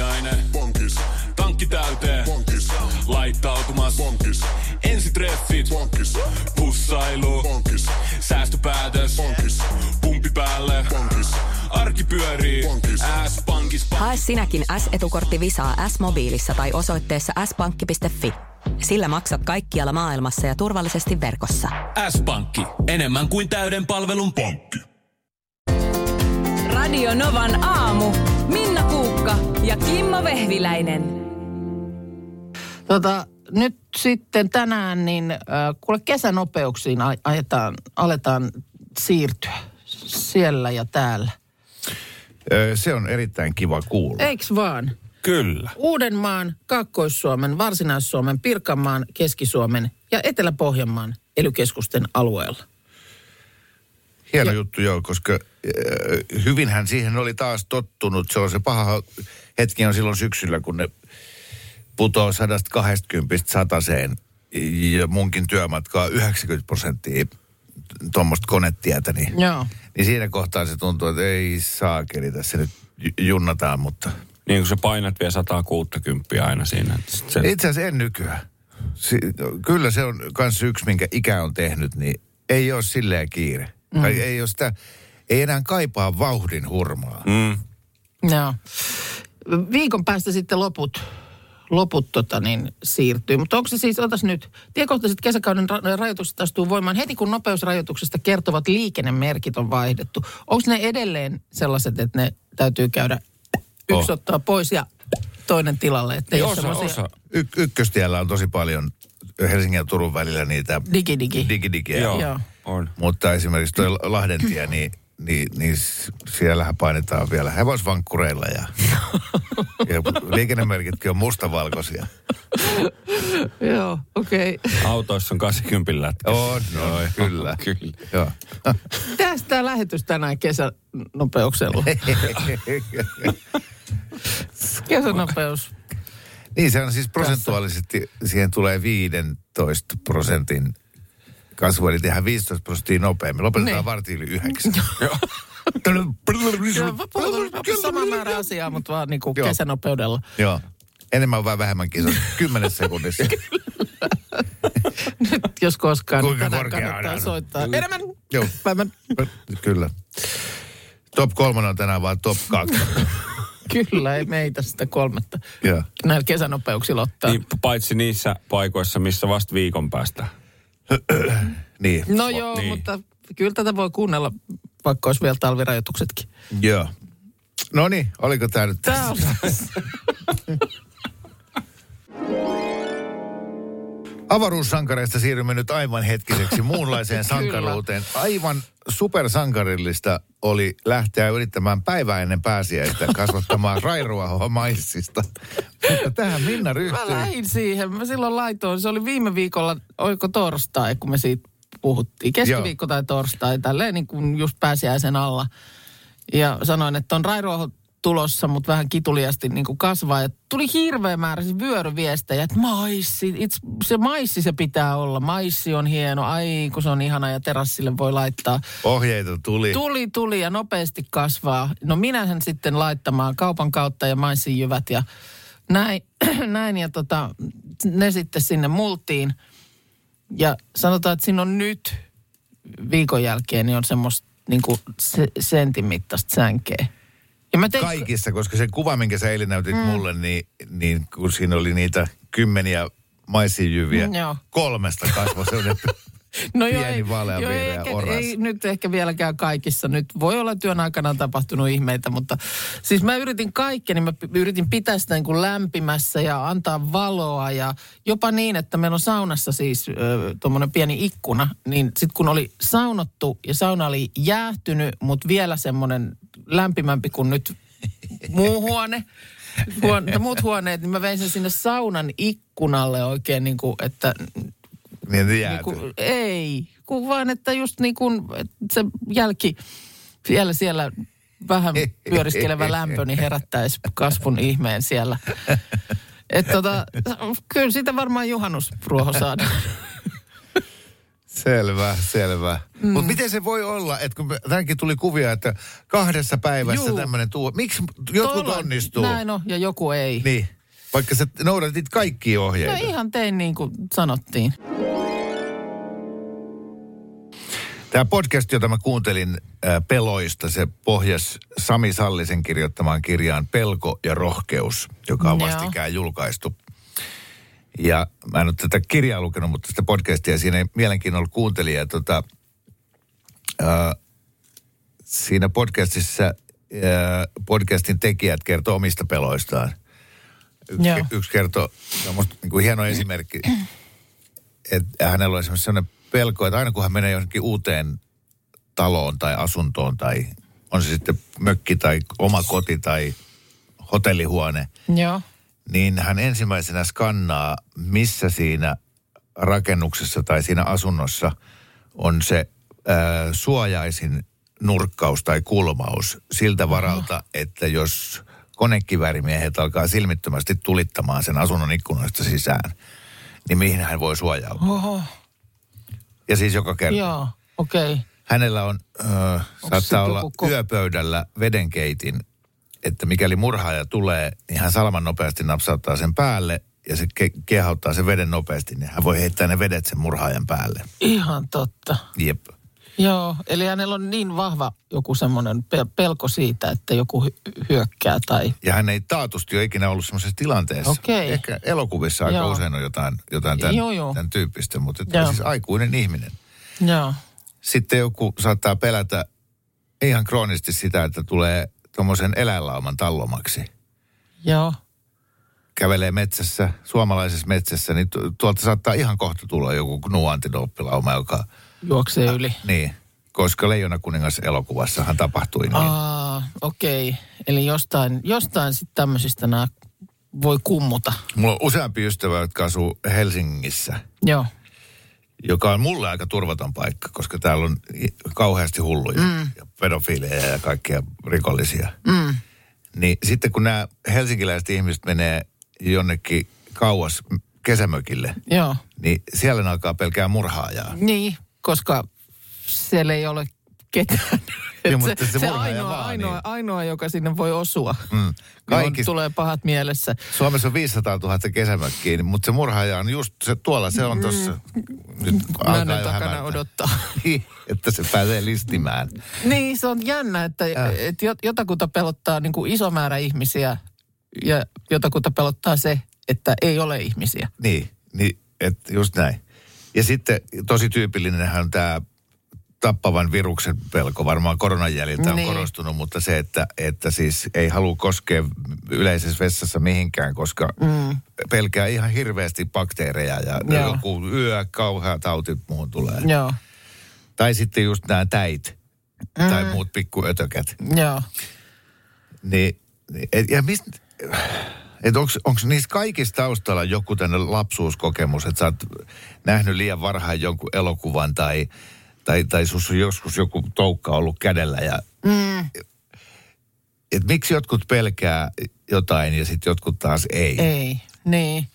aamiaine. Bonkis. Tankki täyteen. Bonkis. Laittautumas. Bonkis. Ensitreffit. Bonkis. Pussailu. Bonkis. Säästöpäätös. Bonkis. Pumpi päälle. Bonkis. Arki pyörii. Bonkis. S-pankis. Hae sinäkin S-etukortti Visaa S-mobiilissa tai osoitteessa s-pankki.fi. Sillä maksat kaikkialla maailmassa ja turvallisesti verkossa. S-pankki. Enemmän kuin täyden palvelun pankki. Radio Novan aamu. Minna Kuukka ja Kimmo Vehviläinen. Tota, nyt sitten tänään, niin äh, kuule kesänopeuksiin ajetaan, aletaan siirtyä siellä ja täällä. Ö, Se on erittäin kiva kuulla. Eiks vaan? Kyllä. Uudenmaan, Kaakkois-Suomen, Varsinais-Suomen, Pirkanmaan, Keski-Suomen ja Etelä-Pohjanmaan elykeskusten alueella. Hieno juttu joo, koska ö, hyvinhän siihen oli taas tottunut. Se on se paha hetki on silloin syksyllä, kun ne putoo 120 sataseen ja munkin työmatkaa 90 prosenttia tuommoista konetietä, niin, Joo. niin siinä kohtaa se tuntuu, että ei saakeli tässä nyt ju- junnataan, mutta Niin kun sä painat vielä 160 aina siinä. Sit Se, itse asiassa en nykyään. Si- kyllä se on myös yksi, minkä ikä on tehnyt, niin ei ole silleen kiire. Mm. Tai ei ole sitä, ei enää kaipaa vauhdin hurmaa. mm, Joo. Viikon päästä sitten loput, loput tota niin, siirtyy. Mutta onko se siis, otas nyt, tiekohtaiset kesäkauden ra- rajoitukset astuu voimaan heti kun nopeusrajoituksesta kertovat liikennemerkit on vaihdettu. Onko ne edelleen sellaiset, että ne täytyy käydä yksi Oh. ottaa pois ja toinen tilalle? Että osa, semmoisia osa. Y- ykköstiellä on tosi paljon Helsingin ja Turun välillä niitä digidigi. digidigiä. Joo, Joo. on. Mutta esimerkiksi tuo Lahdentie, niin, niin, niin siellähän painetaan vielä hevosvankkureilla ja, ja liikennemerkitkin on mustavalkoisia. Joo, okei. Okay. Autoissa on 80 lätkä. On, on, kyllä. Kyllä. Joo. Mitäs tämä lähetys tänään kesänopeuksella? Kesänopeus. Niin se on siis prosentuaalisesti, siihen tulee 15 prosentin kasvu, eli tehdään 15 prosenttia nopeammin. Lopetetaan Niin. vartin yli yhdeksän. Sama määrä asiaa, mutta vaan niin kuin kesänopeudella. Joo. Enemmän vai vähemmän kisoa? Kymmenessä sekunnissa. Nyt jos koskaan, niin Kuinka tänään kannattaa on? soittaa. Enemmän, Joo. vähemmän. Kyllä. Top kolmonen on tänään vaan top kaksi. Kyllä, ei meitä sitä kolmetta Joo. näillä kesänopeuksilla ottaa. Niin, paitsi niissä paikoissa, missä vasta viikon päästä. Niin. No joo, niin. mutta kyllä tätä voi kuunnella, vaikka olisi vielä talvirajoituksetkin. Joo. No niin, oliko tämä nyt Tää on Avaruussankareista siirrymme nyt aivan hetkiseksi muunlaiseen sankaruuteen. Aivan supersankarillista oli lähteä yrittämään päivää ennen pääsiäistä kasvattamaan rairuahoa maissista. Mutta tähän Minna Mä ryhtyi. lähdin siihen. Mä silloin laitoin, se oli viime viikolla, oiko torstai, kun me siitä puhuttiin. Keskiviikko tai torstai, tälleen niin kuin just pääsiäisen alla. Ja sanoin, että on rairuoho tulossa, mutta vähän kituliasti niin kuin kasvaa. Ja tuli hirveä määrä siis vyöryviestejä, että maissi, it's, se maissi se pitää olla. Maissi on hieno, ai kun se on ihana ja terassille voi laittaa. Ohjeita tuli. Tuli, tuli ja nopeasti kasvaa. No minähän sitten laittamaan kaupan kautta ja maissijyvät ja näin, näin ja tota, ne sitten sinne multiin. Ja sanotaan, että siinä on nyt viikon jälkeen niin on semmoista niin kuin se, sentin mittaista sänkeä. Ja mä tein, Kaikissa, koska se kuva, minkä sä eilen näytit mm. mulle, niin, niin kun siinä oli niitä kymmeniä maissijyviä, Mm, joo. kolmesta kasvoi sellainen no joo, pieni joo, ei, ehkä, oras. ei nyt ehkä vieläkään kaikissa. Nyt voi olla työn aikana on tapahtunut ihmeitä, mutta siis mä yritin kaikkea, niin mä yritin pitää sitä niin kuin lämpimässä ja antaa valoa ja jopa niin, että meillä on saunassa siis tuommoinen pieni ikkuna, niin sitten kun oli saunottu ja sauna oli jäähtynyt, mutta vielä semmoinen lämpimämpi kuin nyt muu huone, huone muut huoneet, niin mä vein sen sinne saunan ikkunalle oikein niin kuin, että niin että niin kuin, ei, kun vaan, että just niin kuin että se jälki vielä siellä vähän pyöriskelevä lämpö, niin herättäisi kasvun ihmeen siellä. Että tota, kyllä siitä varmaan juhannusruoho saadaan. Selvä, selvä. Mm. Mutta miten se voi olla, että kun tänäänkin tuli kuvia, että kahdessa päivässä tämmöinen tuo. Miksi jotkut Tuolla- onnistuu? Näin on, ja joku ei. Niin. Vaikka sä noudatit kaikkia No ohjeita. ihan tein niin kuin sanottiin. Tämä podcast, jota mä kuuntelin äh, peloista, se pohjas Sami Sallisen kirjoittamaan kirjaan Pelko ja rohkeus, joka on vastikään julkaistu. Ja mä en ole tätä kirjaa lukenut, mutta sitä podcastia siinä ei mielenkiinnolla kuuntelin. Ja tota, äh, siinä podcastissa äh, podcastin tekijät kertoo omista peloistaan. Yksi, Joo. yksi kertoo, se on musta niin kuin hieno esimerkki, että hänellä on esimerkiksi sellainen pelko, että aina kun hän menee johonkin uuteen taloon tai asuntoon tai on se sitten mökki tai oma koti tai hotellihuone, Joo. niin hän ensimmäisenä skannaa, missä siinä rakennuksessa tai siinä asunnossa on se ää, suojaisin nurkkaus tai kulmaus siltä varalta, että jos konekiväärimiehet alkaa silmittömästi tulittamaan sen asunnon ikkunoista sisään, niin mihin hän voi suojautua. Oho. Ja siis joka kerta. Joo, okei. Okay. Hänellä on, ö, saattaa olla ko- yöpöydällä vedenkeitin, että mikäli murhaaja tulee, niin hän salman nopeasti napsauttaa sen päälle ja se ke- kehauttaa sen veden nopeasti, niin hän voi heittää ne vedet sen murhaajan päälle. Ihan totta. Jep. Joo, eli hänellä on niin vahva joku semmoinen pe- pelko siitä, että joku hy- hyökkää tai... Ja hän ei taatusti ole ikinä ollut semmoisessa tilanteessa. Okei. Ehkä elokuvissa aika Joo. usein on jotain, jotain tämän, Joo, joo. tämän tyyppistä, mutta että Joo. siis aikuinen ihminen. Joo. Sitten joku saattaa pelätä ihan kroonisesti sitä, että tulee tuommoisen eläinlauman tallomaksi. Joo. kävelee metsässä, suomalaisessa metsässä, niin tu- tuolta saattaa ihan kohta tulla joku nuuantidooppilauma, joka, Juoksee yli. niin, koska Leijona kuningas elokuvassahan tapahtui niin. Aa, okei. Okay. Eli jostain, jostain sitten tämmöisistä nämä voi kummuta. Mulla on useampi ystävä, jotka asuu Helsingissä, Joo. joka on mulle aika turvaton paikka, koska täällä on kauheasti hulluja mm. ja pedofiileja ja kaikkia rikollisia. Mm. Niin sitten kun nämä helsinkiläiset ihmiset menee jonnekin kauas kesämökille, Joo. niin siellä ne alkaa pelkää murhaajaa. Niin, koska siellä ei ole ketään. Joo, Et mutta se se murhaaja ainoa, vaan, ainoa, niin. ainoa, joka sinne voi osua. Mm. Kaikki... Kaikista, tulee pahat mielessä. Suomessa on 500 000 kesämökkiä, niin- mutta se murhaaja on just se, tuolla se on tuossa. Nyt alkaa jo takana hämärtää. odottaa. Niin, että se pääsee listimään. Niin, se on jännä, että, Äh. että jot- jotakuta pelottaa niin kuin iso määrä ihmisiä ja jotakuta pelottaa se, että ei ole ihmisiä. Niin, niin että just näin. Ja sitten tosi tyypillinenhän tämä tappavan viruksen pelko. Varmaan koronan jäljiltä on Niin. korostunut, mutta se, että, että siis ei halua koskea yleisessä vessassa mihinkään, koska mm. pelkää ihan hirveästi bakteereja ja Joo. joku yö kauhea tauti muuhun tulee. Joo, Tai sitten just nämä täit mm. tai muut pikkuötökät. joo. Niin, niin, ja mistä, että onko niissä kaikissa taustalla joku tämmöinen lapsuuskokemus, että sä oot nähnyt liian varhain jonkun elokuvan tai, tai, tai sus on joskus joku toukka ollut kädellä ja... Mm. Et miksi jotkut pelkää jotain ja sitten jotkut taas ei? Ei, niin.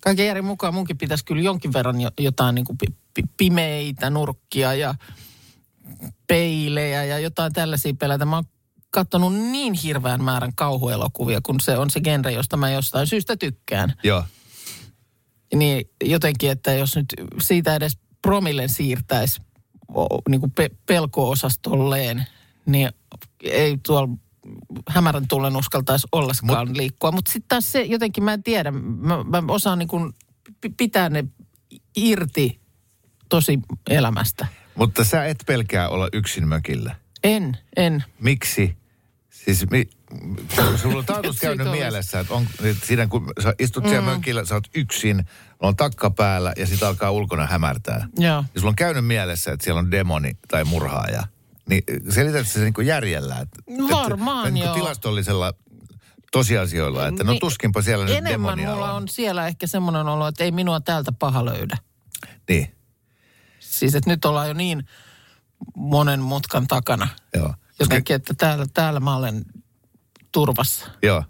Kaiken järjen mukaan munkin pitäisi kyllä jonkin verran jo- jotain niin kuin pi- pi- pimeitä nurkkia ja peilejä ja jotain tällaisia pelätä. Mä oon katsonut niin hirveän määrän kauhuelokuvia, kun se on se genre, josta mä jostain syystä tykkään. Joo. Niin jotenkin, että jos nyt siitä edes promillen siirtäisi niin kuin pe- pelko-osastolleen, niin ei tuolla hämärän tullen uskaltaisi ollenkaan Mut, liikkua. Mutta sitten taas se jotenkin, mä en tiedä, mä, mä osaan niin kuin pi- pitää ne irti tosi elämästä. Mutta sä et pelkää olla yksin mökillä. En, en. Miksi? Siis mi, sulla on taatusti käynyt mielessä, että, on, että siinä kun sä istut siellä Mm. mökillä, sä oot yksin, on takka päällä ja sit alkaa ulkona hämärtää. Joo. Ja sulla on käynyt mielessä, että siellä on demoni tai murhaaja. Niin selitätkö se niin kuin järjellä? Että, Varmaan, että, niin joo. tilastollisella tosiasioilla, että no Niin, tuskinpa siellä nyt Enemmän demonia mulla on. on siellä ehkä semmoinen olo, että ei minua täältä paha löydä. Niin, Siis että nyt ollaan jo niin monen mutkan takana. joo. Koska, Jotenkin, että täällä, täällä mä olen turvassa. joo.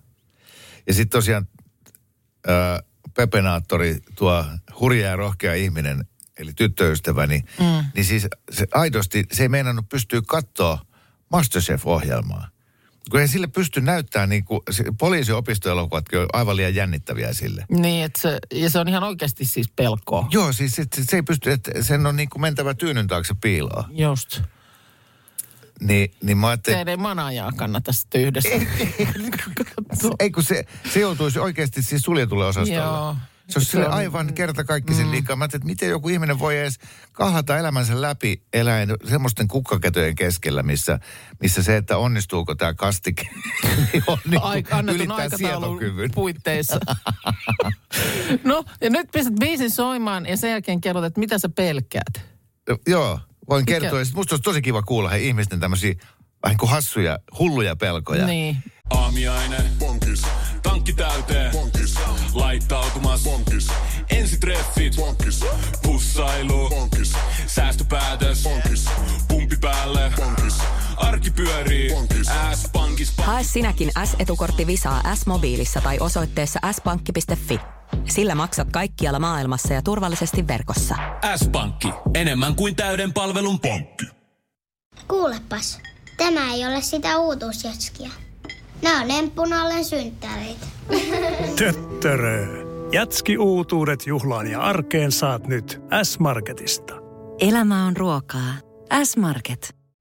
Ja sitten tosiaan ää, Pepenaattori, tuo hurja ja rohkea ihminen, eli tyttöystäväni, mm. niin siis se aidosti, se ei meinannut pystyä katsoa Masterchef-ohjelmaa. Kun ei sille pysty näyttämään, niin kuin, poliisiopistoelokuvatkin on aivan liian jännittäviä sille. Niin, että se, ja se on ihan oikeasti siis pelkoa. Joo, siis se, se ei pysty, että sen on niin kuin mentävä tyynyn taakse piiloon. Just. Niin, niin mä ajattelin, Teidän ei manajaa kannata sitten yhdessä. ei kun se, se joutuisi oikeasti siis suljetulle osastolle. Joo. Se olisi sille on- aivan kertakaikkisen mm. liikaa. Mä ajattelin, että miten joku ihminen voi edes kahlata elämänsä läpi eläen semmoisten kukkakätöjen keskellä, missä, missä se, että onnistuuko tämä kastike, niin on niin Ai, kuin annetun ylittää sietokyvyn. puitteissa. no, ja nyt pistät biisin soimaan ja sen jälkeen kerrot, että mitä sä pelkäät. Joo, voin Mikä- kertoa. Ja sit Musta olisi tosi kiva kuulla hei, ihmisten tämmöisiä vähän kuin hassuja, hulluja pelkoja. Niin. Aamiainen. Bonkis. Tankki täyteen. Bonkis. Laittautumas. Bonkis. Ensitreffit. Bonkis. Pussailu. Bonkis. Säästöpäätös. Bonkis. Pumpi päälle. Bonkis. Arki pyörii. S-pankis. Hae sinäkin S-etukortti Visaa S-mobiilissa tai osoitteessa s-pankki.fi. Sillä maksat kaikkialla maailmassa ja turvallisesti verkossa. S-pankki. Enemmän kuin täyden palvelun pankki. Kuulepas, tämä ei ole sitä uutuusjatskia. Nämä on emppunallen synttäreitä. Töttörö. Jätski uutuudet juhlaan ja arkeen saat nyt S-Marketista. Elämä on ruokaa. S-Market.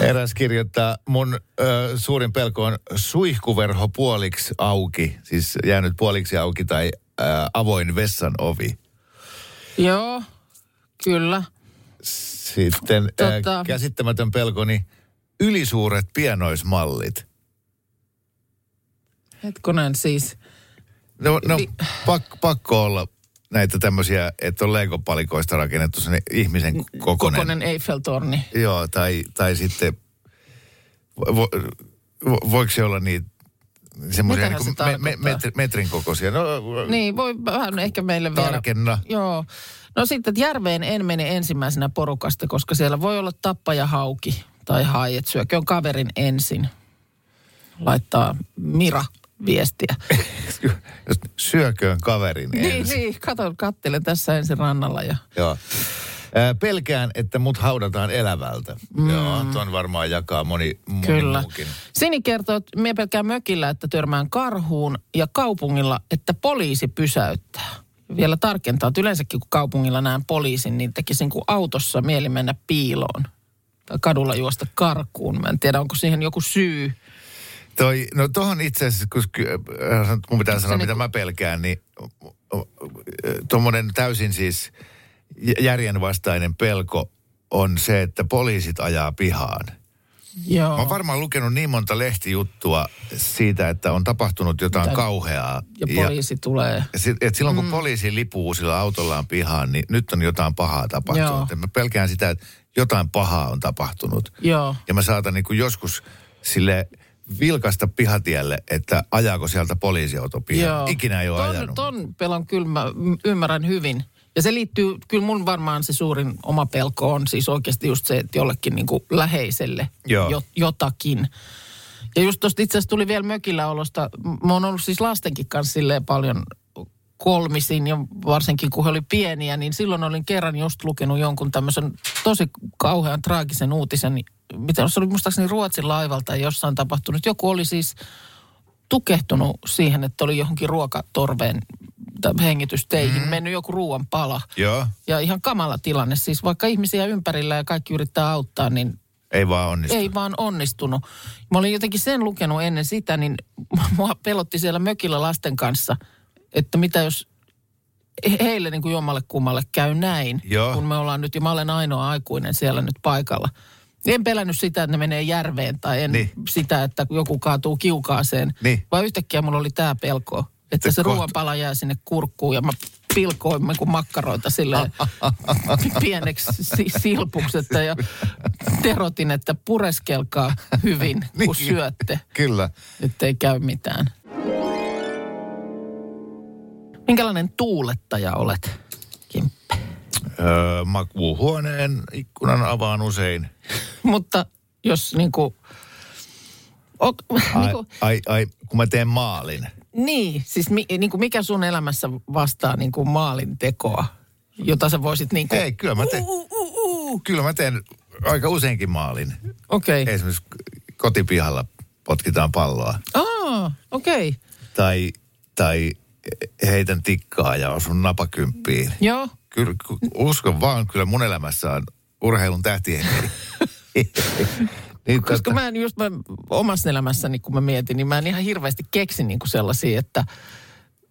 Eräs kirjoittaa, mun ö, suurin pelko on suihkuverho puoliksi auki, siis jäänyt puoliksi auki tai ö, avoin vessan ovi. Joo, kyllä. Sitten ö, Tota- käsittämätön pelkoni ylisuuret pienoismallit. Hetkonen siis. No, no Vi- pak, pakko olla näitä tämmöisiä, että on Lego-palikoista rakennettu sinne ihmisen kokonen. Kokonen Eiffeltorni. Joo, tai, tai sitten, vo, vo, voiko se olla niitä semmoisia niin se me, me, metri, metrin kokoisia? No, Niin, voi vähän ehkä meille vielä. Tarkenna. Joo. No sitten, että järveen en mene ensimmäisenä porukasta, koska siellä voi olla tappaja hauki tai hai, että syököön kaverin ensin. Laittaa Mira viestiä. syököön kaverin niin, ensin. niin, kato, kattelen tässä ensin rannalla ja... Joo. Ää, Pelkään, että mut haudataan elävältä. Mm. Joo, ton varmaan jakaa moni, moni Kyllä. muukin. Sini kertoo, että me pelkään mökillä, että törmään karhuun ja kaupungilla, että poliisi pysäyttää. Vielä tarkentaa, että yleensäkin kun kaupungilla näen poliisin, niin tekisin kuin autossa mieli mennä piiloon. Tai kadulla juosta karkuun. Mä en tiedä, onko siihen joku syy. Toi, no tohon itse asiassa, kun äh, mun pitää sanoa, mitä niinku- mä pelkään, niin tuommoinen täysin siis järjenvastainen pelko on se, että poliisit ajaa pihaan. Joo. Mä oon varmaan lukenut niin monta lehtijuttua siitä, että on tapahtunut jotain Mitä- kauheaa. ja poliisi tulee. Ja, si- et silloin kun mm. poliisi lipuu sillä autollaan pihaan, niin nyt on jotain pahaa tapahtunut. Joo. Mä pelkään sitä, että jotain pahaa on tapahtunut. Joo. Ja mä saatan niin joskus sille vilkasta pihatielle, että ajaako sieltä poliisiauto pihaan. Ikinä ei ole ton, ajanut. Ton pelon kyllä mä ymmärrän hyvin. Ja se liittyy, kyllä mun varmaan se suurin oma pelko on siis oikeasti just se, että jollekin niin kuin läheiselle Joo. jo, jotakin. Ja just tuosta itse asiassa tuli vielä mökillä olosta. Mä oon ollut siis lastenkin kanssa silleen paljon kolmisin ja varsinkin kun he oli pieniä, niin silloin olin kerran just lukenut jonkun tämmöisen tosi kauhean traagisen uutisen. Mitä se oli muistaakseni Ruotsin laivalta jossain tapahtunut. Joku oli siis tukehtunut siihen, että oli johonkin ruokatorveen hengitysteihin mm. mennyt joku ruoan pala. Joo, Ja ihan kamala tilanne. Siis vaikka ihmisiä ympärillä ja kaikki yrittää auttaa, niin ei vaan onnistu. ei vaan onnistunut. Mä olin jotenkin sen lukenut ennen sitä, niin mua pelotti siellä mökillä lasten kanssa, että mitä jos heille niin kuin jommalle kummalle käy näin, Joo. kun me ollaan nyt, ja mä olen ainoa aikuinen siellä nyt paikalla. En pelännyt sitä, että ne menee järveen tai en Niin. sitä, että joku kaatuu kiukaaseen. Niin. Vaan yhtäkkiä mulla oli tämä pelko, että Että se kohta- ruoanpala jää sinne kurkkuun ja mä pilkoimme kuin makkaroita sille pieneksi si- silpuksi, että ja terotin, että pureskelkaa hyvin, kun Niin. syötte, Kyllä. ettei käy mitään. Minkälainen tuulettaja olet, Kimppi? Öö, makuuhuoneen ikkunan avaan usein. Mutta jos niinku... O, Ai, niinku ai, ai, kun mä teen maalin. niin, siis mi, niinku mikä sun elämässä vastaa niinku maalin tekoa, jota sä voisit niinku... Ei, kyllä mä teen, Uh, uh, uh. kyllä mä teen aika useinkin maalin. Okei. Okay. Esimerkiksi kotipihalla potkitaan palloa. Aa, okei. Okay. Tai, tai heitän tikkaa ja osun napakymppiin. Joo. Kyllä, uskon vaan, kyllä mun elämässä on urheilun tähtihenkeli. niin, Koska mä en just mä, omassa elämässäni, kun mä mietin, niin mä en ihan hirveästi keksi niinku sellaisia, että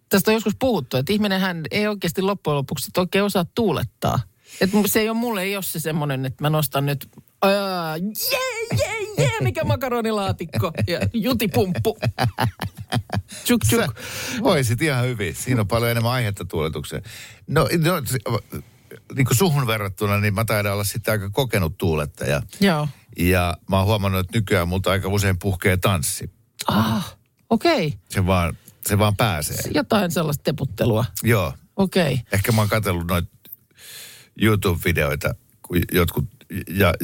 tästä on joskus puhuttu, että ihminenhän ei oikeasti loppujen lopuksi oikein osaa tuulettaa. Että se ei ole mulle ei ole se semmoinen, että mä nostan nyt, jee, jee, jee, mikä makaronilaatikko ja jutipumppu. Tjuk, tjuk. Sä voisit ihan hyvin. Siinä on paljon enemmän aihetta tuuletukseen. No, no niin kuin suhun verrattuna, niin mä taidan olla sitten aika kokenut tuulettaja. Joo. Ja mä oon huomannut, että nykyään multa aika usein puhkee tanssi. Ah, okei. Okay. Se vaan, se vaan pääsee. Jotain sellaista teputtelua. Joo. Okei. Okay. Ehkä mä oon katsellut noita YouTube-videoita, kun jotkut, ja,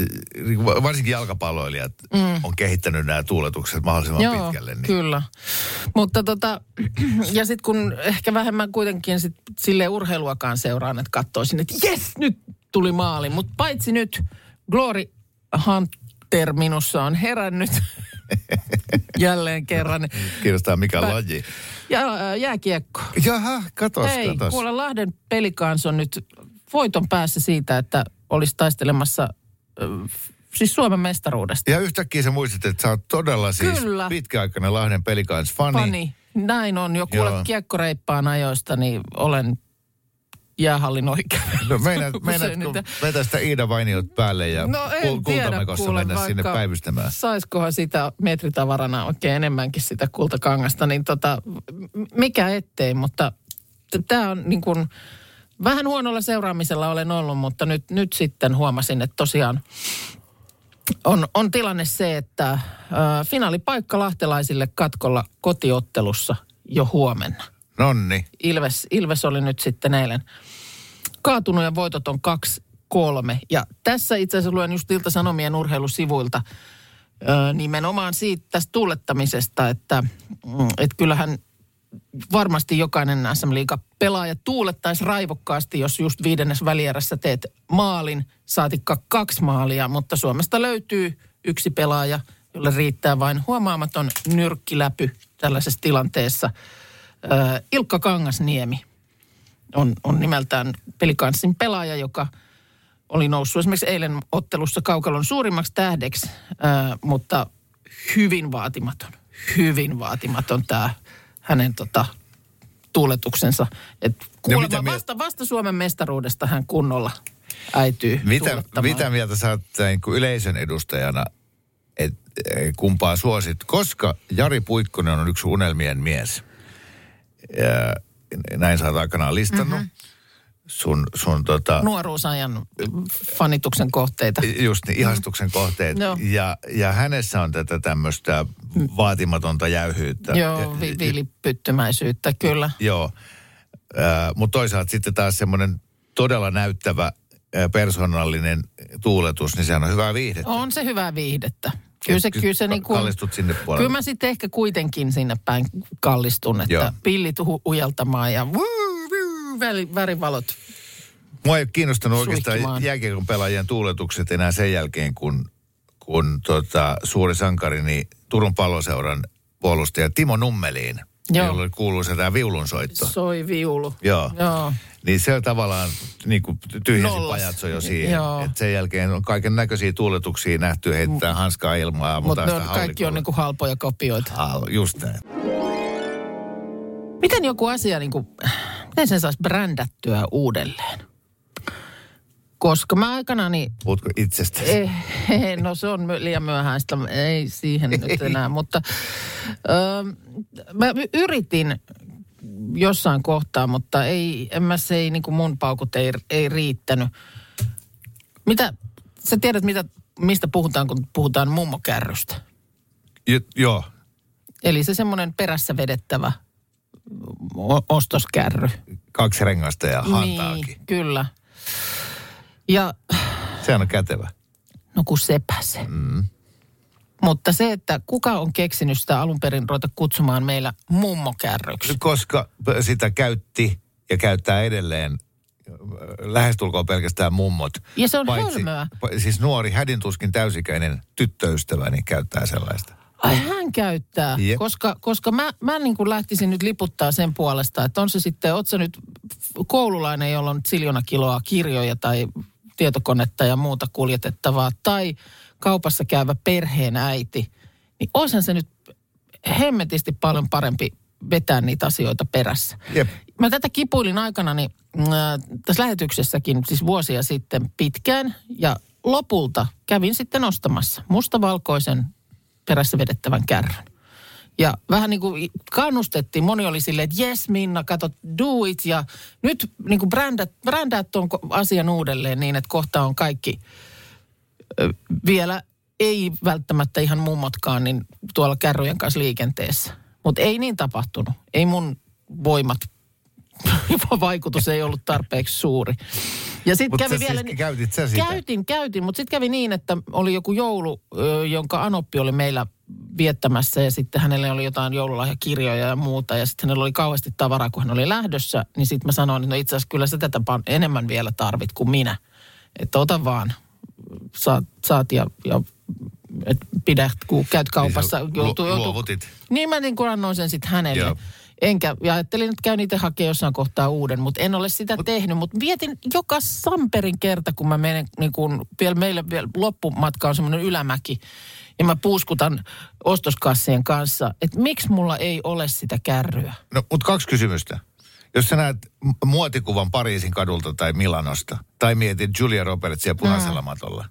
varsinkin jalkapalloilijat mm. on kehittänyt nämä tuuletukset mahdollisimman Joo, pitkälle. Niin. kyllä. Mutta tota, ja sitten kun ehkä vähemmän kuitenkin sit sille urheiluakaan seuraan, että katsoisin, että jes, nyt tuli maali. Mutta paitsi nyt Glory Hunter minussa on herännyt jälleen kerran. Kiinnostaa mikä Mä- laji. Ja ää, jääkiekko. Jaha, katos, Hei, katos. kuule Lahden pelikans on nyt voiton päässä siitä, että olisi taistelemassa siis Suomen mestaruudesta. Ja yhtäkkiä sä muistit, että sä oot todella siis Kyllä. pitkäaikainen Lahden pelikans fani. Fani. Näin on. Jo kuule kiekkoreippaan ajoista, niin olen jäähallin oikein. No meinaat, meinaatko vetää sitä Iida Vainiot päälle ja No en kul- kultamekossa mennä sinne päivystämään? Saiskohan sitä metritavarana oikein enemmänkin sitä kultakangasta, niin tota, mikä ettei, mutta tämä on niin kuin, vähän huonolla seuraamisella olen ollut, mutta nyt, nyt sitten huomasin, että tosiaan on, on tilanne se, että äh, finaalipaikka lahtelaisille katkolla kotiottelussa jo huomenna. Nonni. Ilves, Ilves oli nyt sitten eilen kaatunut ja voitot on 2-3. Ja tässä itse asiassa luen just Ilta-Sanomien urheilusivuilta ö, nimenomaan siitä tästä tuulettamisesta, että mm, et kyllähän varmasti jokainen SM Liiga pelaaja tuulettaisi raivokkaasti, jos just viidennes välierässä teet maalin, saatikka kaksi maalia, mutta Suomesta löytyy yksi pelaaja, jolle riittää vain huomaamaton nyrkkiläpy tällaisessa tilanteessa. Ilkka Kangasniemi on, on nimeltään pelikanssin pelaaja, joka oli noussut esimerkiksi eilen ottelussa kaukalon suurimmaksi tähdeksi, mutta hyvin vaatimaton, hyvin vaatimaton tämä hänen tota, tuuletuksensa. Et kuulemma mitä mie- vasta, vasta Suomen mestaruudesta hän kunnolla äityy Mitä, mitä mieltä sä oot niin kuin yleisön edustajana, että kumpaa suosit? Koska Jari Puikkonen on yksi unelmien mies. Ja näin sä oot aikanaan listannut. Mm-hmm. Sun, sun tota, Nuoruusajan fanituksen kohteita. just niin, ihastuksen kohteet. Joo. Ja, ja hänessä on tätä tämmöistä vaatimatonta jäyhyyttä. Joo, vi- viilipyttymäisyyttä, kyllä. Joo, äh, mutta toisaalta sitten taas semmoinen todella näyttävä äh, persoonallinen tuuletus, niin sehän on hyvää viihdettä. On se hyvää viihdettä. Kyllä se, kyllä se niin kuin, Kallistut sinne puolelle. Kyllä mä sitten ehkä kuitenkin sinne päin kallistun, että Joo. Pillit hu- ujeltamaan ja vuu, värivalot. Mua ei ole kiinnostanut oikeastaan jääkiekon pelaajien tuuletukset enää sen jälkeen, kun, kun tota, suuri sankarini Turun palloseuran puolustaja Timo Nummeliin, Joo. jolla oli kuuluisa tämä viulunsoitto. Soi viulu. Joo. Joo. Niin se on tavallaan niin kuin tyhjensi Nollas. pajatso jo siihen. Joo. Et sen jälkeen on kaiken näköisiä tuuletuksia nähty, heittää hanskaa ilmaa. Mutta ne sitä on, kaikki on haulikolla. niinku halpoja kopioita. Hal- Just näin. Miten joku asia, niinku, miten sen saisi brändättyä uudelleen? Koska mä aikanaan, niin, Puhutko itsestäsi? eh, no se on liian myöhäistä, ei siihen nyt enää, mutta ö, mä y- yritin jossain kohtaa, mutta ei, en mä se ei, niin kuin mun paukut ei, ei riittänyt. Mitä, sä tiedät mitä, mistä puhutaan, kun puhutaan mummokärrystä? Joo, Eli se semmoinen perässä vedettävä ostoskärry. kaksi rengasta ja hantaakin. Niin, kyllä. Ja Sehän on kätevä. no kun sepä se. Mm. Mutta se, että kuka on keksinyt sitä alun perin ruveta kutsumaan meillä mummokärryksi. Koska sitä käytti ja käyttää edelleen äh, lähestulkoon pelkästään mummot. Ja se on hölmöä. pa- Siis nuori, hädintuskin täysikäinen tyttöystäväni käyttää sellaista. Ai hän käyttää, Jep. koska, koska mä, mä niin kuin lähtisin nyt liputtaa sen puolesta, että on se sitten, oot sä nyt koululainen, jolla on siljona kiloa kirjoja tai tietokonetta ja muuta kuljetettavaa, tai kaupassa käyvä perheen äiti, niin olisihan se nyt hemmetisti paljon parempi vetää niitä asioita perässä. Jep. Mä tätä kipuilin aikanani äh, tässä lähetyksessäkin siis vuosia sitten pitkään ja lopulta kävin sitten ostamassa mustavalkoisen perässä vedettävän kärryn. Ja vähän niin kuin kannustettiin, moni oli silleen, että jes Minna, kato, do it ja nyt niin kuin brändät, brändät tuon asian uudelleen niin, että kohta on kaikki vielä ei välttämättä ihan mummotkaan niin tuolla kärryjen kanssa liikenteessä. Mutta ei niin tapahtunut. Ei mun voimat, vaikutus ei ollut tarpeeksi suuri. Ja sitten Mutta kävi vielä... siis käytit sä sitä? Käytin, käytin, mutta sitten kävi niin, että oli joku joulu, jonka Anoppi oli meillä viettämässä ja sitten hänelle oli jotain joululahjakirjoja ja muuta ja sitten hänellä oli kauheasti tavaraa, kun hän oli lähdössä, niin sitten mä sanoin, että no itse asiassa kyllä sä tätä pan- enemmän vielä tarvit kuin minä. Että ota vaan, saat, saat ja, ja et pidä, kun käyt kaupassa. Niin lu- luovutit. Niin mä niin kuin annoin sen sitten hänelle. Joo. Enkä, ja ajattelin, että käyn itse hakemaan jossain kohtaa uuden, mutta en ole sitä Mut, tehnyt. Mutta vietin joka samperin kerta, kun mä menen, niin kun, vielä meillä vielä loppumatka on semmoinen ylämäki, ja mä puuskutan ostoskassien kanssa, että miksi mulla ei ole sitä kärryä. No, mutta kaksi kysymystä. Jos sä näet muotikuvan Pariisin kadulta tai Milanosta, tai mietit Julia Robertsia punaisella mm. matolla,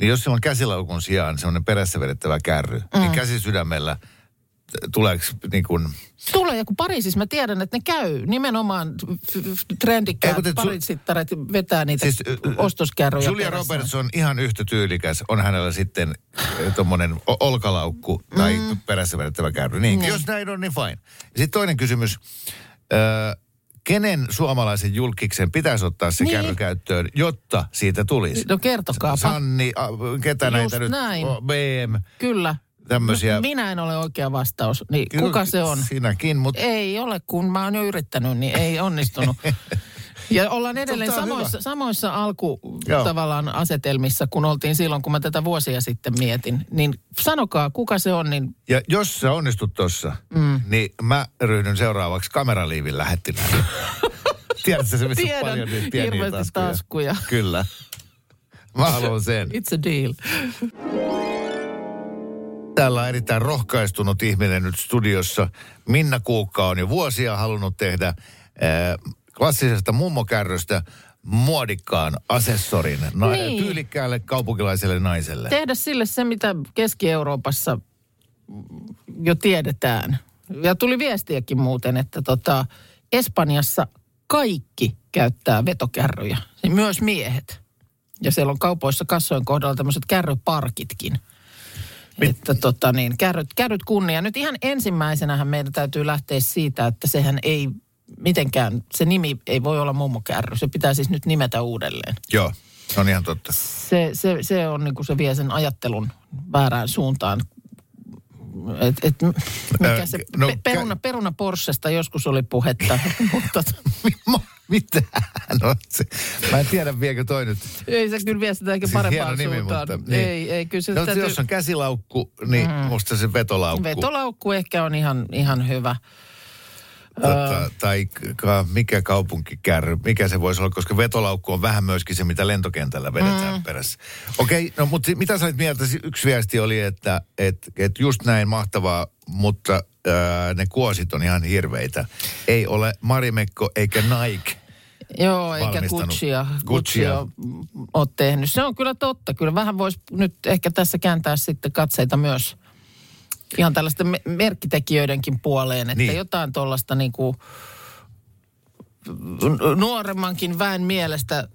niin jos siellä on käsilaukun sijaan semmoinen perässä vedettävä kärry, mm. niin käsisydämellä tuleeko niin kuin... Tulee joku Pariisissa, mä tiedän, että ne käy nimenomaan trendikkäät mutta su- vetää niitä Siis, siis, ostoskärryjä Julia perässä. Roberts on ihan yhtä tyylikäs. On hänellä sitten tuommoinen olkalaukku tai mm. perässä vedettävä kärry. Niin, Niin. jos näin on, niin fine. Sitten toinen kysymys. Ö, kenen suomalaisen julkiksen pitäisi ottaa se Niin. kärry käyttöön, jotta siitä tulisi? No kertokaapa. Sanni, ketä Just näitä nyt? näin. BM, Kyllä. Tämmöisiä. Minä en ole oikea vastaus. Niin kuka se on? Sinäkin, mutta Ei ole, kun mä oon jo yrittänyt, niin ei onnistunut. Ja ollaan edelleen samoissa, hyvä. samoissa alku Joo. tavallaan asetelmissa, kun oltiin silloin, kun mä tätä vuosia sitten mietin. Niin sanokaa, kuka se on, niin ja jos sä onnistut tossa, mm. niin mä ryhdyn seuraavaksi kameraliivin lähettinään. Tiedätkö se, missä Tiedän, paljon niitä pieniä taskuja? taskuja. Kyllä. Mä haluan sen. it's a deal. Täällä on erittäin rohkaistunut ihminen nyt studiossa. Minna Kuukka on jo vuosia halunnut tehdä äh, klassisesta mummokärrystä muodikkaan asessorin na- Niin. tyylikkäälle kaupunkilaiselle naiselle. Tehdä sille se, mitä Keski-Euroopassa jo tiedetään. Ja tuli viestiäkin muuten, että tota, Espanjassa kaikki käyttää vetokärryjä, Siis myös miehet. Ja siellä on kaupoissa kassojen kohdalla tämmöiset kärryparkitkin. Että tota niin, kärryt, kärryt kunnia. Nyt ihan ensimmäisenähän meidän täytyy lähteä siitä, että sehän ei mitenkään, se nimi ei voi olla mummokärry. Se pitää siis nyt nimetä uudelleen. Joo, se on ihan totta. Se, se, se on niin kuin se vie sen ajattelun väärään suuntaan. Et, et, mikä se, no, pe, peruna, peruna Porschesta joskus oli puhetta, mutta Mitä? No, se, mä en tiedä, viekö toi nyt. ei se kyllä vie sitä eikä Siis parempaan nimi, suuntaan. mutta... niin. Ei, ei, kyllä se no, täytyy... Jos on käsilaukku, niin mm. musta se vetolaukku. Vetolaukku ehkä on ihan, ihan hyvä. Tota, tai ka, mikä kaupunkikärry, mikä se voisi olla, koska vetolaukku on vähän myöskin se, mitä lentokentällä vedetään mm. perässä. Okei, okay, no mutta mitä sä olit mieltä? Si- Yksi viesti oli, että et, et just näin mahtavaa, mutta ää, ne kuosit on ihan hirveitä. Ei ole Marimekko eikä Nike. Joo, eikä Guccia. Guccia ole tehnyt. Se on kyllä totta. Kyllä vähän voisi nyt ehkä tässä kääntää sitten katseita myös ihan tällaisten me- merkkitekijöidenkin puoleen, että Niin. niin. jotain tuollaista niin kuin nuoremmankin väen mielestä äh,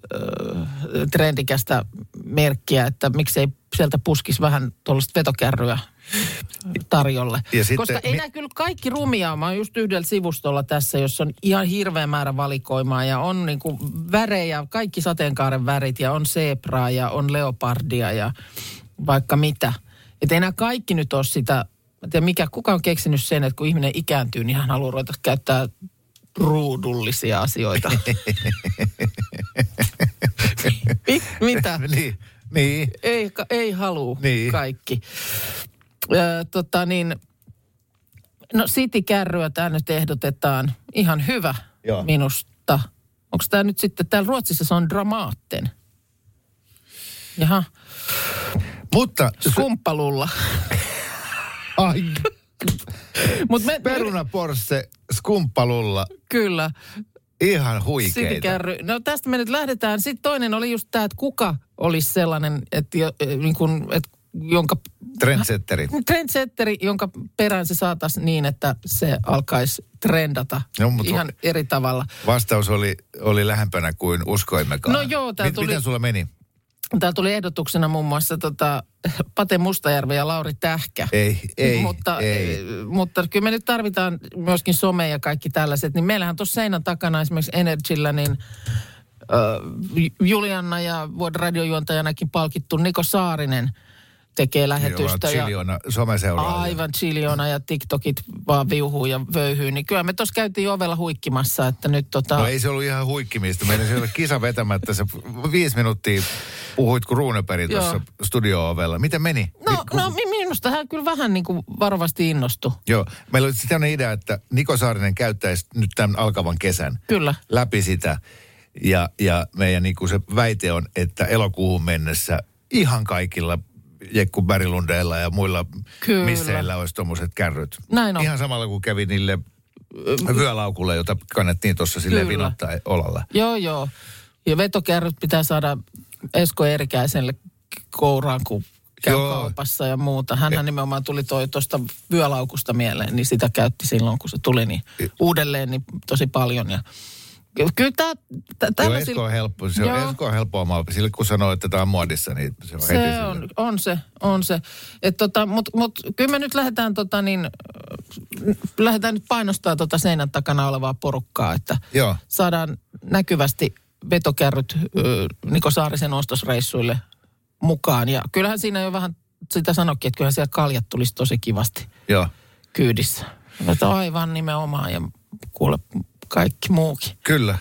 trendikästä merkkiä, että miksei sieltä puskisi vähän tuollaista vetokärryä tarjolle. Ja sitten Koska ei mi- nämä kyllä kaikki rumia. Mä oon just yhdellä sivustolla tässä, jossa on ihan hirveä määrä valikoimaa ja on niinku värejä, kaikki sateenkaaren värit ja on zebraa ja on leopardia ja vaikka mitä. Että ei nämä kaikki nyt ole sitä, mä en tiedä mikä, kuka on keksinyt sen, että kun ihminen ikääntyy, niin hän haluaa ruveta käyttää ruudullisia asioita. Mi- mitä? niin, niin. Ei, ei halua Niin. kaikki. Ö, tota niin, no City-kärryä tämä nyt ehdotetaan. Ihan hyvä Joo. minusta. Onko tämä nyt sitten, täällä Ruotsissa se on Dramaatten. Jaha, Mutta skumppalulla. ai, Mut me, peruna Porsche skumppalulla Kyllä, ihan huikeita. No tästä me nyt lähdetään. Sitten toinen oli just tämä, että kuka olisi sellainen, että, jo, eh, niin kun, että jonka Trendsetteri. trendsetteri, jonka perään se saataisiin niin, että se alkaisi trendata No, mutta- ihan eri tavalla. Vastaus oli, oli lähempänä kuin uskoimmekaan. No joo, tää tuli- Miten sulla meni? Täällä tuli ehdotuksena muun muassa tota, Pate Mustajärvi ja Lauri Tähkä. Ei, ei, mutta, ei. eh, mutta kyllä me nyt tarvitaan myöskin some ja kaikki tällaiset. Niin meillähän tuossa seinän takana esimerkiksi Energyllä, niin äh, Julianna ja vuoden radiojuontajanakin palkittu Niko Saarinen tekee lähetystä. ja, Chiliona someseuraajia. Aivan chiliona ja TikTokit vaan viuhuu ja vöyhyy. Niin kyllä me tuossa käytiin ovella huikkimassa, että nyt tota... No ei se ollut ihan huikkimista. Meidän se oli kisa vetämättä. Se viisi minuuttia puhuit kuin Ruuneperi tuossa studio-ovella. Miten meni? No, Mi- no mi- minusta hän kyllä vähän niin kuin varovasti innostui. Joo, meillä oli sellainen idea, että Niko Saarinen käyttäisi nyt tämän alkavan kesän Kyllä. läpi sitä. Ja, ja meidän niin kuin se väite on, että elokuuhun mennessä ihan kaikilla Jekku Berglundeilla ja muilla Kyllä. misseillä olisi tuommoiset kärryt. Näin on. Ihan samalla kuin kävi niille vyölaukulle, jota kannettiin tuossa sille vinottaa olalla. Joo, joo. Ja vetokärryt pitää saada Esko Erikäiselle kouraan, kun käy Joo. kaupassa ja muuta. Hänhän nimenomaan tuli toi tuosta vyölaukusta mieleen, niin sitä käytti silloin, kun se tuli niin uudelleen niin tosi paljon. Ja kyllä tämä... Joo, Esko on helppo. Se on. Esko on helppoa maa. Sille kun sanoo, että tämä on muodissa, niin se on heti Se sille. on, on se, on se. Tota, Mutta mut, kyllä me nyt lähdetään, tota niin, äh, lähdetään nyt painostaa tota seinän takana olevaa porukkaa, että Joo. saadaan näkyvästi vetokärryt Niko Saarisen ostosreissuille mukaan. Ja kyllähän siinä jo vähän sitä sanokin, että kyllähän siellä kaljat tulisi tosi kivasti Joo. kyydissä. Että aivan nimenomaan ja kuule kaikki muukin. Kyllä.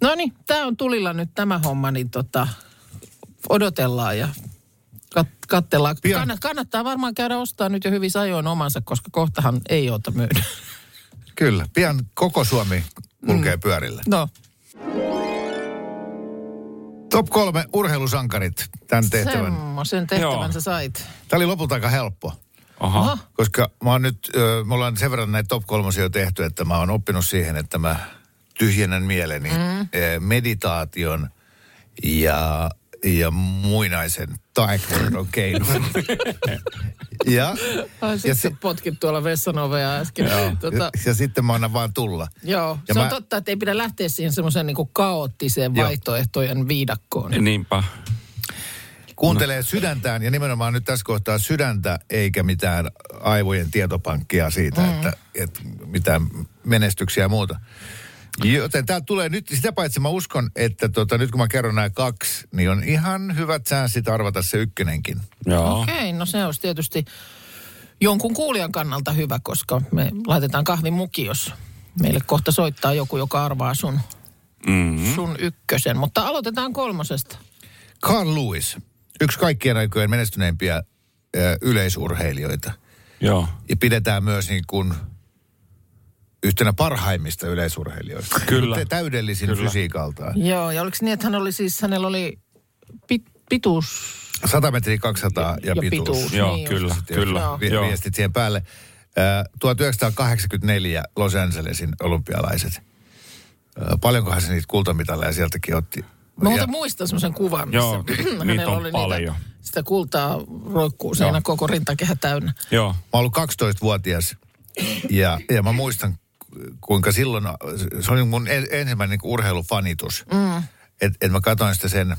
No niin, tämä on tulilla nyt tämä homma, niin tota, odotellaan ja kat, katsellaan. Pian. Kannat, kannattaa varmaan käydä ostaa nyt jo hyvin ajoin omansa, koska kohtahan ei ota myydä. Kyllä. Pian koko Suomi kulkee mm. pyörillä. No, Top kolme urheilusankarit tämän tehtävän. semmoisen tehtävän Joo. sä sait. Tämä oli lopulta aika helppo. Aha. Aha. Koska mä oon nyt, ö, me ollaan sen verran näitä top kolmosia jo tehty, että mä oon oppinut siihen, että mä tyhjennän mieleni mm. meditaation ja, ja muinaisen taekwondon keinoin. ja, Ai, ja, sit si- sä potkit tuolla vessan ovea äsken. joo, tota, ja, ja sitten mä annan vaan tulla. joo, ja se mä- on totta, että ei pidä lähteä siihen semmoiseen niinku kaoottiseen Joo. vaihtoehtojen viidakkoon. Niinpä. Kuuntelee sydäntään ja nimenomaan nyt tässä kohtaa sydäntä eikä mitään aivojen tietopankkia siitä, mm. että, että mitään menestyksiä ja muuta. Joten tämä tulee nyt, sitä paitsi mä uskon, että tota, nyt kun mä kerron nämä kaksi, niin on ihan hyvät chanssit arvata se ykkönenkin. Joo. Okei, okay, no se olisi tietysti jonkun kuulijan kannalta hyvä, koska me laitetaan kahvin muki, jos meille kohta soittaa joku, joka arvaa sun, Mm-hmm. sun ykkösen. Mutta aloitetaan kolmosesta. Carl Lewis, yksi kaikkien aikojen menestyneimpiä ö, yleisurheilijoita. Joo. Ja pidetään myös niin kuin yhtenä parhaimmista yleisurheilijoista. Kyllä. Täydellisin Kyllä. fysiikaltaan. Joo, ja oliko niin, että hän oli siis, hänellä oli pit, pituus 100 metriä 200 ja, Ja pituus. pituus. Joo, Niin kyllä, Sitten kyllä. Joo. Vi- Joo. viestit siihen päälle. Äh, 1984 Los Angelesin olympialaiset. Äh, paljonkohan se niitä kultamitaleja sieltäkin otti? Mä muuten Ja- muistan semmoisen kuvan, Joo, missä niitä hänellä oli paljon. Niitä, sitä kultaa roikkuu siinä Joo. koko rintakehä täynnä. Joo. Mä oon ollut 12-vuotias ja, ja mä muistan, kuinka silloin, se oli mun en- ensimmäinen niin urheilufanitus. Mm. Että et mä katsoin sitä sen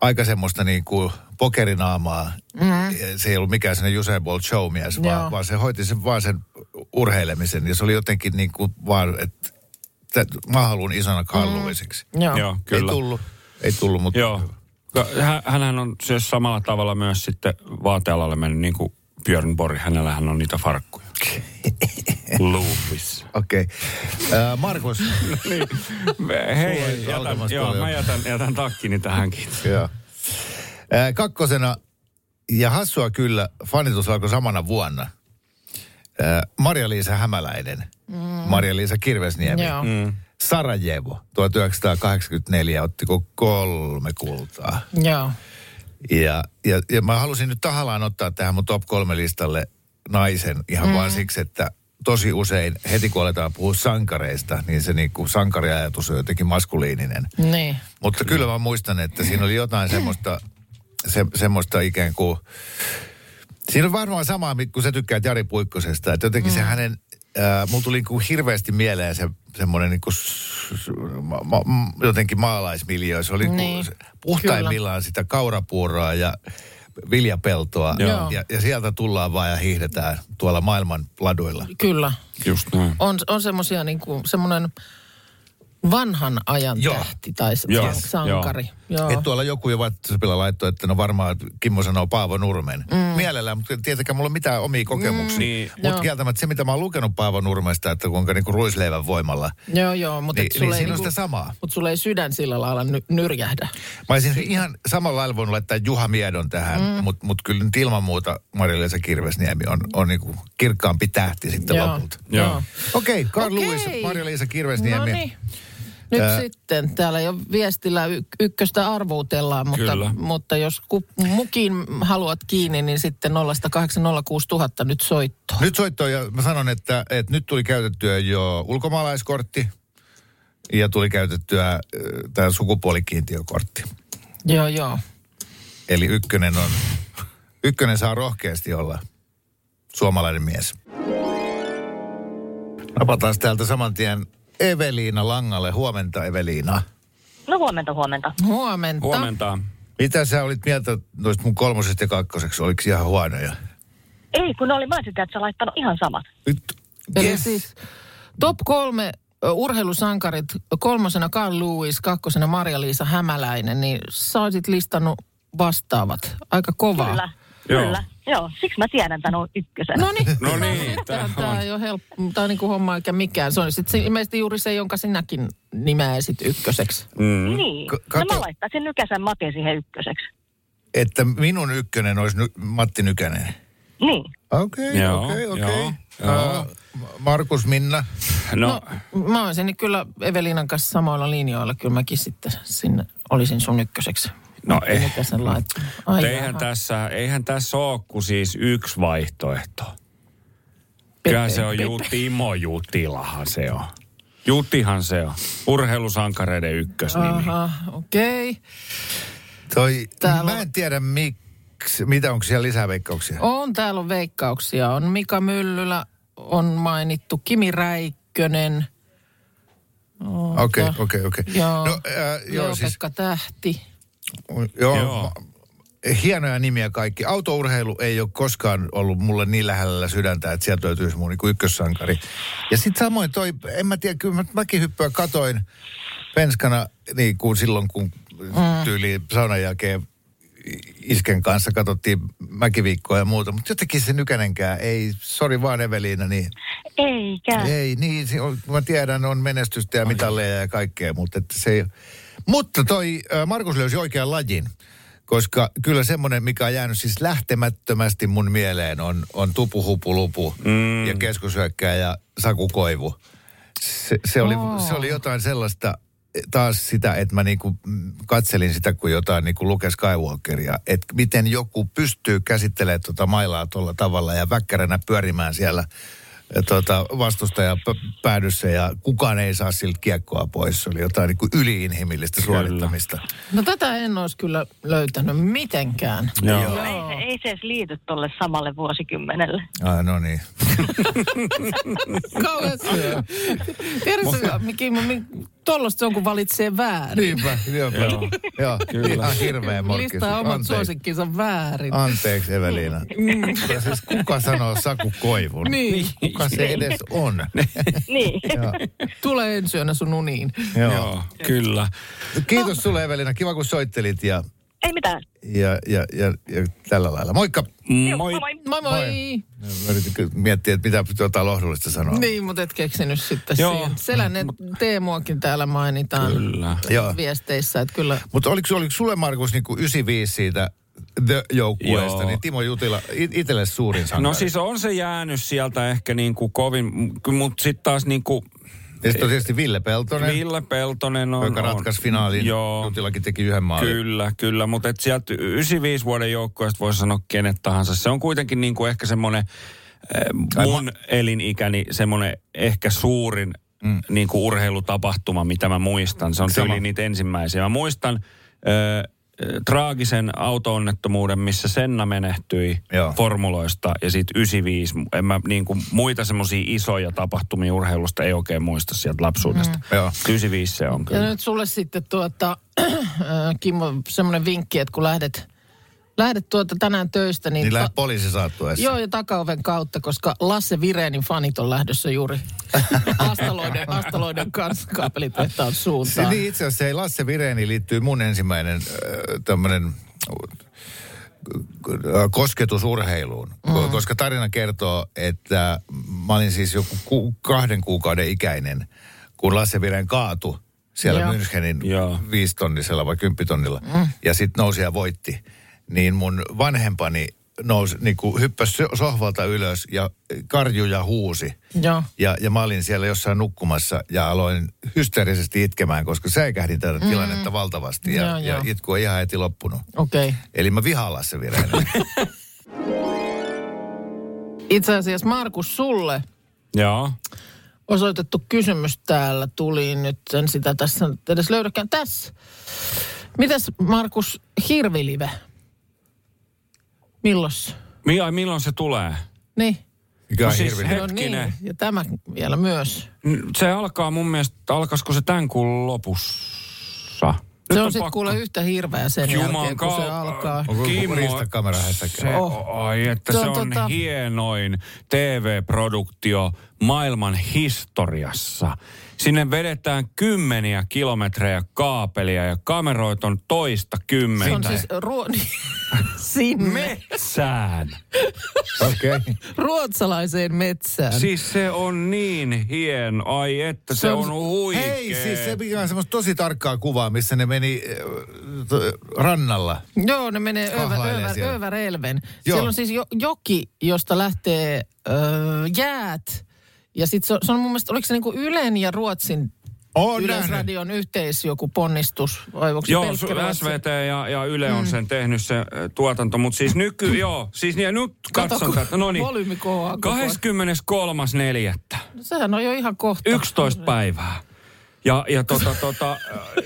aika semmoista niin kuin pokerinaamaa. Mm. Se ei ollut mikään sellainen Usain Bolt showmies, Joo. vaan, vaan se hoiti sen, vaan sen urheilemisen. Ja se oli jotenkin niin kuin vaan, että mä haluan isona Carl Lewisiksi. Joo. Joo, Ei kyllä. tullut, ei tullut, mutta Joo. Hän- Hänhän on siis samalla tavalla myös sitten vaatealalle mennyt niin kuin Björn Borg. Hänellähän on niitä farkkuja. Lupis. okei. Okay. Äh, Markus, Niin. Sulla Hei, jätän, joo, paljon. mä jätän, jätän takkini tähänkin. Joo. Kakkosena, ja hassua kyllä, fanitus alkoi samana vuonna. Ää, Maria-Liisa Hämäläinen, mm. Maria-Liisa Kirvesniemi, Joo. mm. Sarajevo, 1984, ottiko kolme kultaa. Joo. Ja, ja, ja mä halusin nyt tahallaan ottaa tähän mun top kolme listalle naisen ihan mm. vaan siksi, että tosi usein heti kun aletaan puhua sankareista, niin se niinku sankariajatus on jotenkin maskuliininen. Niin. Mutta kyllä mä muistan, että siinä oli jotain semmoista, se, semmoista ikään kuin... Siinä on varmaan samaa, kuin sä tykkäät Jari Puikkosesta. Että jotenkin mm. se hänen... Äh, mulla tuli niin hirveästi mieleen se semmoinen niin kuin, ma, ma, jotenkin maalaismiljö. Se oli Niin, niin, puhtaimmillaan sitä kaurapuuroa ja viljapeltoa. Joo. Ja, ja sieltä tullaan vaan ja hiihdetään tuolla maailman laduilla. Kyllä. Just näin. On, on semmoisia niin kuin semmoinen vanhan ajan Joo. tähti tai Joo, san- sankari. Joo. Et tuolla joku jo WhatsAppilla laittoi, että no varmaan Kimmo sanoo Paavo Nurmen. Mm. Mielellään, mutta tietenkään mulla on mitään omia kokemuksia. Mm, niin. Mutta kieltämättä se, mitä mä oon lukenut Paavo Nurmesta, että kuinka niinku ruisleivän voimalla. Joo, joo, mutta Niin, niin on niinku- sitä samaa. Mutta sulla ei sydän sillä lailla ny- nyrjähdä. Mä olisin ihan samalla lailla voinut laittaa Juha Miedon tähän, mm. mutta mut kyllä nyt ilman muuta Marja-Leisa Kirvesniemi on, on niinku kirkkaampi tähti sitten Joo. lopulta. Joo. Okei, okay, Carl Okei. Lewis, Marja-Leisa Kirvesniemi. No niin. Nyt Ää- sitten, täällä jo viestillä y- ykköstä arvuutellaan, mutta, Kyllä. mutta jos ku, mukin haluat kiinni, niin sitten 0806000 nyt soittoa. Nyt soitto ja mä sanon, että, että nyt tuli käytettyä jo ulkomaalaiskortti ja tuli käytettyä tämä sukupuolikiintiökortti. Joo, joo. Eli ykkönen on, ykkönen saa rohkeasti olla suomalainen mies. Napataan täältä saman tien Eveliina Langalle. Huomenta Eveliina. No huomenta, huomenta. Huomenta. Huomenta. Mitä sä olit mieltä noista mun kolmosesta ja kakkoseksi? Oliko ihan huonoja? Ei, kun ne oli, mä sitä, että sä laittanut ihan samat. Nyt, Eli yes. siis top kolme urheilusankarit, kolmosena Carl Lewis, kakkosena Maria-Liisa Hämäläinen, niin sä olisit listannut vastaavat. Aika kovaa. Kyllä, Joo. kyllä. Joo, siksi mä tiedän tämän on ykkösen. No niin, No niin, tää tämä on. ei ole helppo, tämä on niin kuin homma eikä mikään. Se on sitten ilmeisesti juuri se, jonka sinäkin nimeäisit ykköseksi. Mm. Niin, K- no mä laittaisin Nykäsen Matin siihen ykköseksi. Että minun ykkönen olisi ny- Matti Nykänen. Niin. Okei, okei, okei. Markus Minna. No, No, mä olisin kyllä Evelinan kanssa samoilla linjoilla. Kyllä mäkin sitten sinne olisin sun ykköseksi. No Ei eh. mikä sen laittanut. Ai Eihän jaha. tässä, eihän tässä ole kuin siis yksi vaihtoehto. Kyllä se on Ju, Timo Jutilahan se on. Jutihan se on. Urheilusankareiden ykkösnimi. Aha, okei. Okay. Toi, Täällä mä en tiedä miksi, mitä onko siellä lisää veikkauksia? On, täällä on veikkauksia. On Mika Myllylä, on mainittu Kimi Räikkönen. Okei, okei, okei. Joo, No, äh, joo, joo siis, Pekka Tähti. Joo, Joo. hienoja nimiä kaikki. Autourheilu ei ole koskaan ollut mulle niin lähellä sydäntä, että sieltä löytyisi mun niin ykkössankari. Ja sitten samoin toi, en mä tiedä, kyllä mä mäkihyppyä katoin penskana niin kuin silloin, kun mm. tyyli saunan jälkeen isken kanssa katsottiin mäkiviikkoa ja muuta, mutta jotenkin se nykänenkään ei, sori vaan Eveliina, niin Eikä. ei, niin, se on, mä tiedän, on menestystä ja mitalleja ja kaikkea, mutta että se ei... Mutta toi Markus löysi oikean lajin, koska kyllä semmoinen, mikä on jäänyt siis lähtemättömästi mun mieleen, on, on Tupu Hupu Lupu mm. ja keskushyökkääjä Saku Koivu. Se, se, oli, Oo. se oli jotain sellaista, taas sitä, että mä niinku katselin sitä kuin jotain niinku Luke Skywalkeria, että miten joku pystyy käsittelemään tuota mailaa tuolla tavalla ja väkkäränä pyörimään siellä tota, vastustaja p- päädyssä ja kukaan ei saa siltä kiekkoa pois. Se oli jotain niin kuin yliinhimillistä suorittamista. No tätä en olisi kyllä löytänyt mitenkään. Joo. Ei, se, ei se edes liity tolle samalle vuosikymmenelle. Ah, no niin. Kauhean syö. Tiedätkö, mikä tollaista se on, kun valitsee väärin. Niinpä, joo. joo. joo. Kyllä. Ihan hirveä morkkis. Listaa omat Anteeksi. suosikkinsa väärin. Anteeksi Eveliina. Ja siis kuka sanoo Saku Koivun? Niin. Kuka se edes on? Niin. Joo. Tule ensi yönä sun uniin. Joo. Joo, kyllä. Kiitos sulle Evelina, kiva kun soittelit ja, Ei mitään. ja, ja, ja, ja tällä lailla. Moikka! Joo, Moi. moi moi. Moi moi. Yritin miettiä, että mitä jotain lohdullista sanoa. Niin, mutta et keksinyt sitten Joo. siihen. Selänne Teemuakin täällä mainitaan Kyllä. Joo. viesteissä, että kyllä Mutta oliko, oliko sulle Markus niin kuin 95 siitä The-joukkueesta, Joo. niin Timo Jutila it- itselle suurin sankari? No siis on se jäänyt sieltä ehkä niin kuin kovin, mutta sitten taas niin kuin ja sitten tietysti Ville Peltonen, Ville Peltonen on... joka ratkaisi finaalin. Joo. Jutilakin teki yhden maalin. Kyllä, kyllä, mutta et sieltä 95 vuoden joukkueesta voisi sanoa kenet tahansa. Se on kuitenkin niin kuin ehkä semmoinen Ai mun elinikäni semmoinen ehkä suurin mm. niin kuin urheilutapahtuma, mitä mä muistan. Se on Sama. tyyli niitä ensimmäisiä. Mä muistan ö, traagisen auto-onnettomuuden, missä Senna menehtyi Joo. formuloista ja sitten 95. En mä niin kuin, muita semmoisia isoja tapahtumia urheilusta ei oikein muista sieltä lapsuudesta. Mm. Joo. 95 se on Ja kyllä. nyt sulle sitten tuota, äh, Kimmo, semmoinen vinkki, että kun lähdet, lähdet tuota tänään töistä, niin... Niin lähdet poliisi saattuessa. Joo, ja takaoven kautta, koska Lasse Virenin fanit on lähdössä juuri Astaloiden, Astaloiden kanssa kaapelitehtaan Se, suuntaan. niin itse asiassa ei Lasse Vireeni liittyy mun ensimmäinen äh, tämmöinen kosketus urheiluun. Mm. Koska tarina kertoo, että mä olin siis joku ku, kahden kuukauden ikäinen, kun Lasse Viren kaatu siellä Joo. Münchenin viistonnisella vai kymppitonnilla. Mm. Ja sitten nousi ja voitti. Niin mun vanhempani nousi, niin kuin hyppäsi so- sohvalta ylös ja karjuja huusi. Joo. Ja, ja mä olin siellä jossain nukkumassa ja aloin hysteerisesti itkemään, koska säikähdin tätä mm. tilannetta valtavasti. Ja, Joo, ja joo. itku ei ihan heti loppunut. Okei. Okay. Eli mä vihaan Lasse Vireinen. Itse asiassa Markus, sulle Joo. osoitettu kysymys täällä tuli nyt. En sitä tässä nyt edes löydäkään. Tässä. Mitäs Markus, hirvilive? Milloin? Mi- ai, milloin se tulee? Niin. Mikä on No siis No niin, ja tämä vielä myös. Se alkaa mun mielestä, alkaisiko se tämän kuun lopussa? Se Nyt on sitten kuule yhtä hirveä sen Juman jälkeen, kun se alkaa. Kimmo, hässäkään? Se, Oh. Ai, että Se se on on, tota- hienoin TV-produktio maailman historiassa. Sinne vedetään kymmeniä kilometrejä kaapelia ja kameroit on toista Se on kymmentä. siis ruo- sinne, Metsään. Okei. Okay. ruotsalaiseen metsään. Siis se on niin hieno. Ai että se, Se on- on, huikea. Hei, siis se mikä on semmoista tosi tarkkaa kuvaa, missä ne meni äh, to- rannalla. Joo, ne menee siellä. Överelven. Joo. Siellä on siis jo, joki, josta lähtee öö, jäät. Ja sitten se, on- se on mun mielestä, oliko se niinku Ylen ja Ruotsin On Yleisradion yhteis joku ponnistus? Vai onko Joo, pelkkä su-? SVT ja, ja Yle on sen tehnyt se äh, tuotanto, mutta siis nyky, joo, siis niin, nyt katson kun tätä, no niin. volyymi kohoaa koko ajan. 23.4. No Sehän on jo ihan kohta. 11 päivää. Ja, ja tota, tota, äh,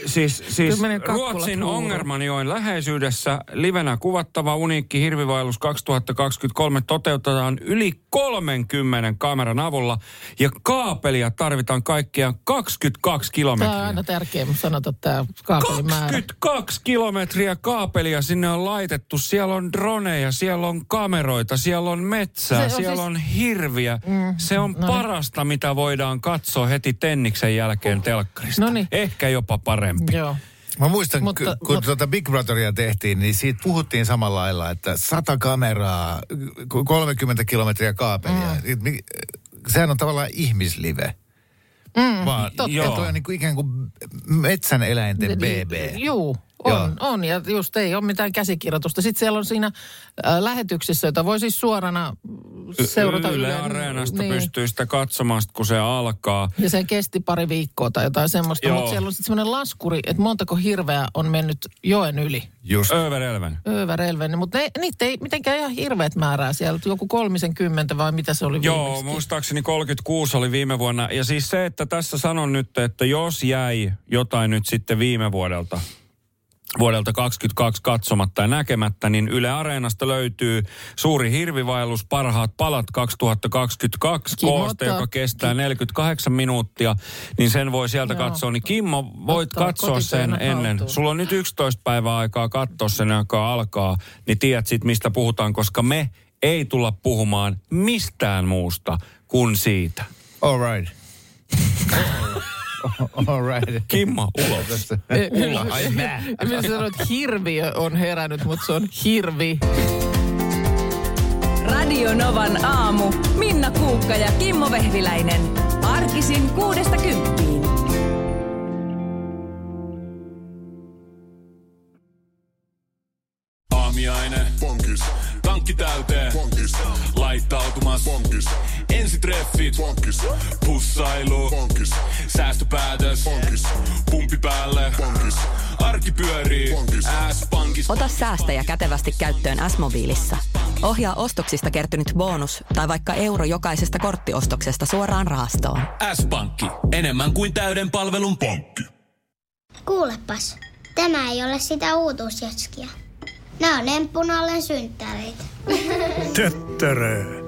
siis, siis Ruotsin. Ongermanjoen läheisyydessä livenä kuvattava uniikki hirvivaellus 2023 toteutetaan yli 30 kameran avulla ja kaapelia tarvitaan kaikkiaan 22 Tämä on kilometriä. aina tärkeä sanota tämä kaapelimäärä. 22 kilometriä kaapelia sinne on laitettu. Siellä on droneja, siellä on kameroita, siellä on metsää, Se on siellä siis- on hirviä. Mm, Se on no niin. parasta, mitä voidaan katsoa heti Tenniksen jälkeen telkkarista. Noniin. Ehkä jopa parempi. Joo. Mä muistan, Mutta- kun mutta- tuota Big Brotheria tehtiin, niin siitä puhuttiin samalla lailla, että 100 kameraa, k- 30 kilometriä kaapelia. Mm. Sehän on tavallaan ihmislive. Mm, Vaan, totta. ja toi on niin kuin ikään kuin metsän eläinten BB. Juu, on, Joo. on. Ja just ei ole mitään käsikirjoitusta. Sitten siellä on siinä äh, lähetyksissä, jota voi siis suorana seurata Yle Areenasta niin. pystyy sitä katsomaan, kun se alkaa. Ja se kesti pari viikkoa tai jotain semmoista, Joo. mutta siellä on sitten semmoinen laskuri, että montako hirveä on mennyt joen yli. Just. Överelven. Överelven, mutta ne, niitä ei mitenkään ihan hirveät määrää siellä. Joku kolmisen kymmentä vai mitä se oli Joo, viimeksi? muistaakseni 36 oli viime vuonna. Ja siis se, että tässä sanon nyt, että jos jäi jotain nyt sitten viime vuodelta, vuodelta 22 katsomatta ja näkemättä, niin Yle Areenasta löytyy suuri hirvivaellus, parhaat palat 2022 Kimmo kooste, ottaa- joka kestää 48 minuuttia, niin sen voi sieltä Joo. katsoa. Niin Kimmo, voit Ottaa katsoa sen kotityönä ennen. haltuun. Sulla on nyt 11 päivää aikaa katsoa sen, joka alkaa, niin tiedät sit mistä puhutaan, koska me ei tulla puhumaan mistään muusta kuin siitä. All right. All right. Kimmo, ulos. Ulos. Ai mä. Minä sanoin, että hirviö on herännyt, mutta se on hirvi. Radio Novan aamu. Minna Kuukka ja Kimmo Vehviläinen. Arkisin kuudesta kymppiin. Ensitreffit. Bonkis. Pussailu. Bonkis. Säästöpäätös. Bonkis. Pumpi päälle. Bonkis. Arki pyörii. S-pankis. Ota säästäjä kätevästi käyttöön S-mobiilissa. Ohjaa ostoksista kertynyt bonus tai vaikka euro jokaisesta korttiostoksesta suoraan rahastoon. S-pankki. Enemmän kuin täyden palvelun pankki. Kuulepas, tämä ei ole sitä uutuusjatskia. Nämä on emppunallen synttäreitä. Töttörö.